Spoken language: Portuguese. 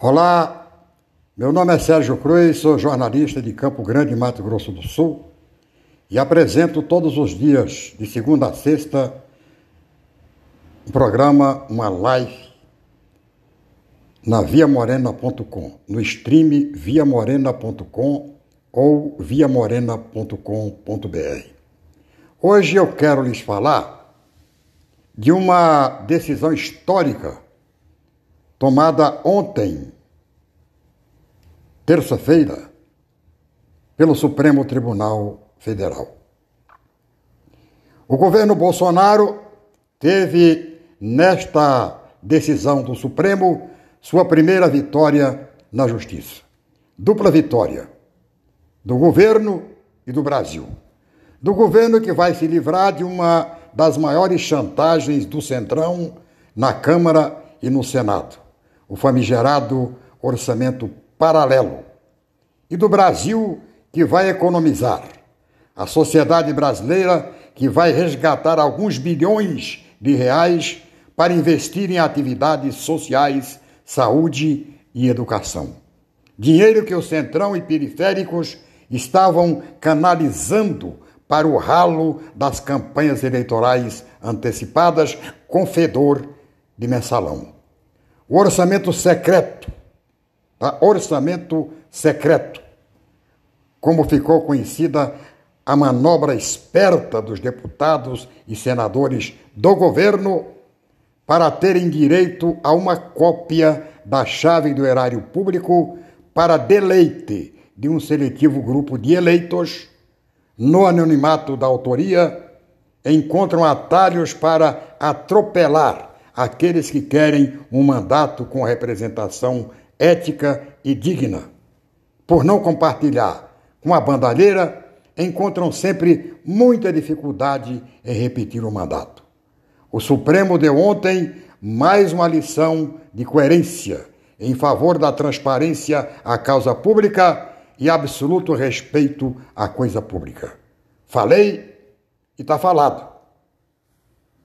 Olá, meu nome é Sérgio Cruz, sou jornalista de Campo Grande, Mato Grosso do Sul e apresento todos os dias, de segunda a sexta, um programa, uma live na viamorena.com, no stream viamorena.com ou viamorena.com.br. Hoje eu quero lhes falar de uma decisão histórica tomada ontem, terça-feira, pelo Supremo Tribunal Federal. O governo Bolsonaro teve, nesta decisão do Supremo, sua primeira vitória na Justiça. Dupla vitória do governo e do Brasil. Do governo que vai se livrar de uma das maiores chantagens do Centrão na Câmara e no Senado o famigerado orçamento paralelo, e do Brasil que vai economizar, a sociedade brasileira que vai resgatar alguns bilhões de reais para investir em atividades sociais, saúde e educação. Dinheiro que o Centrão e periféricos estavam canalizando para o ralo das campanhas eleitorais antecipadas com fedor de mensalão. O orçamento secreto, tá? orçamento secreto, como ficou conhecida a manobra esperta dos deputados e senadores do governo para terem direito a uma cópia da chave do erário público para deleite de um seletivo grupo de eleitos, no anonimato da autoria, encontram atalhos para atropelar aqueles que querem um mandato com representação ética e digna. Por não compartilhar com a bandalheira, encontram sempre muita dificuldade em repetir o mandato. O Supremo deu ontem mais uma lição de coerência em favor da transparência à causa pública e absoluto respeito à coisa pública. Falei e está falado.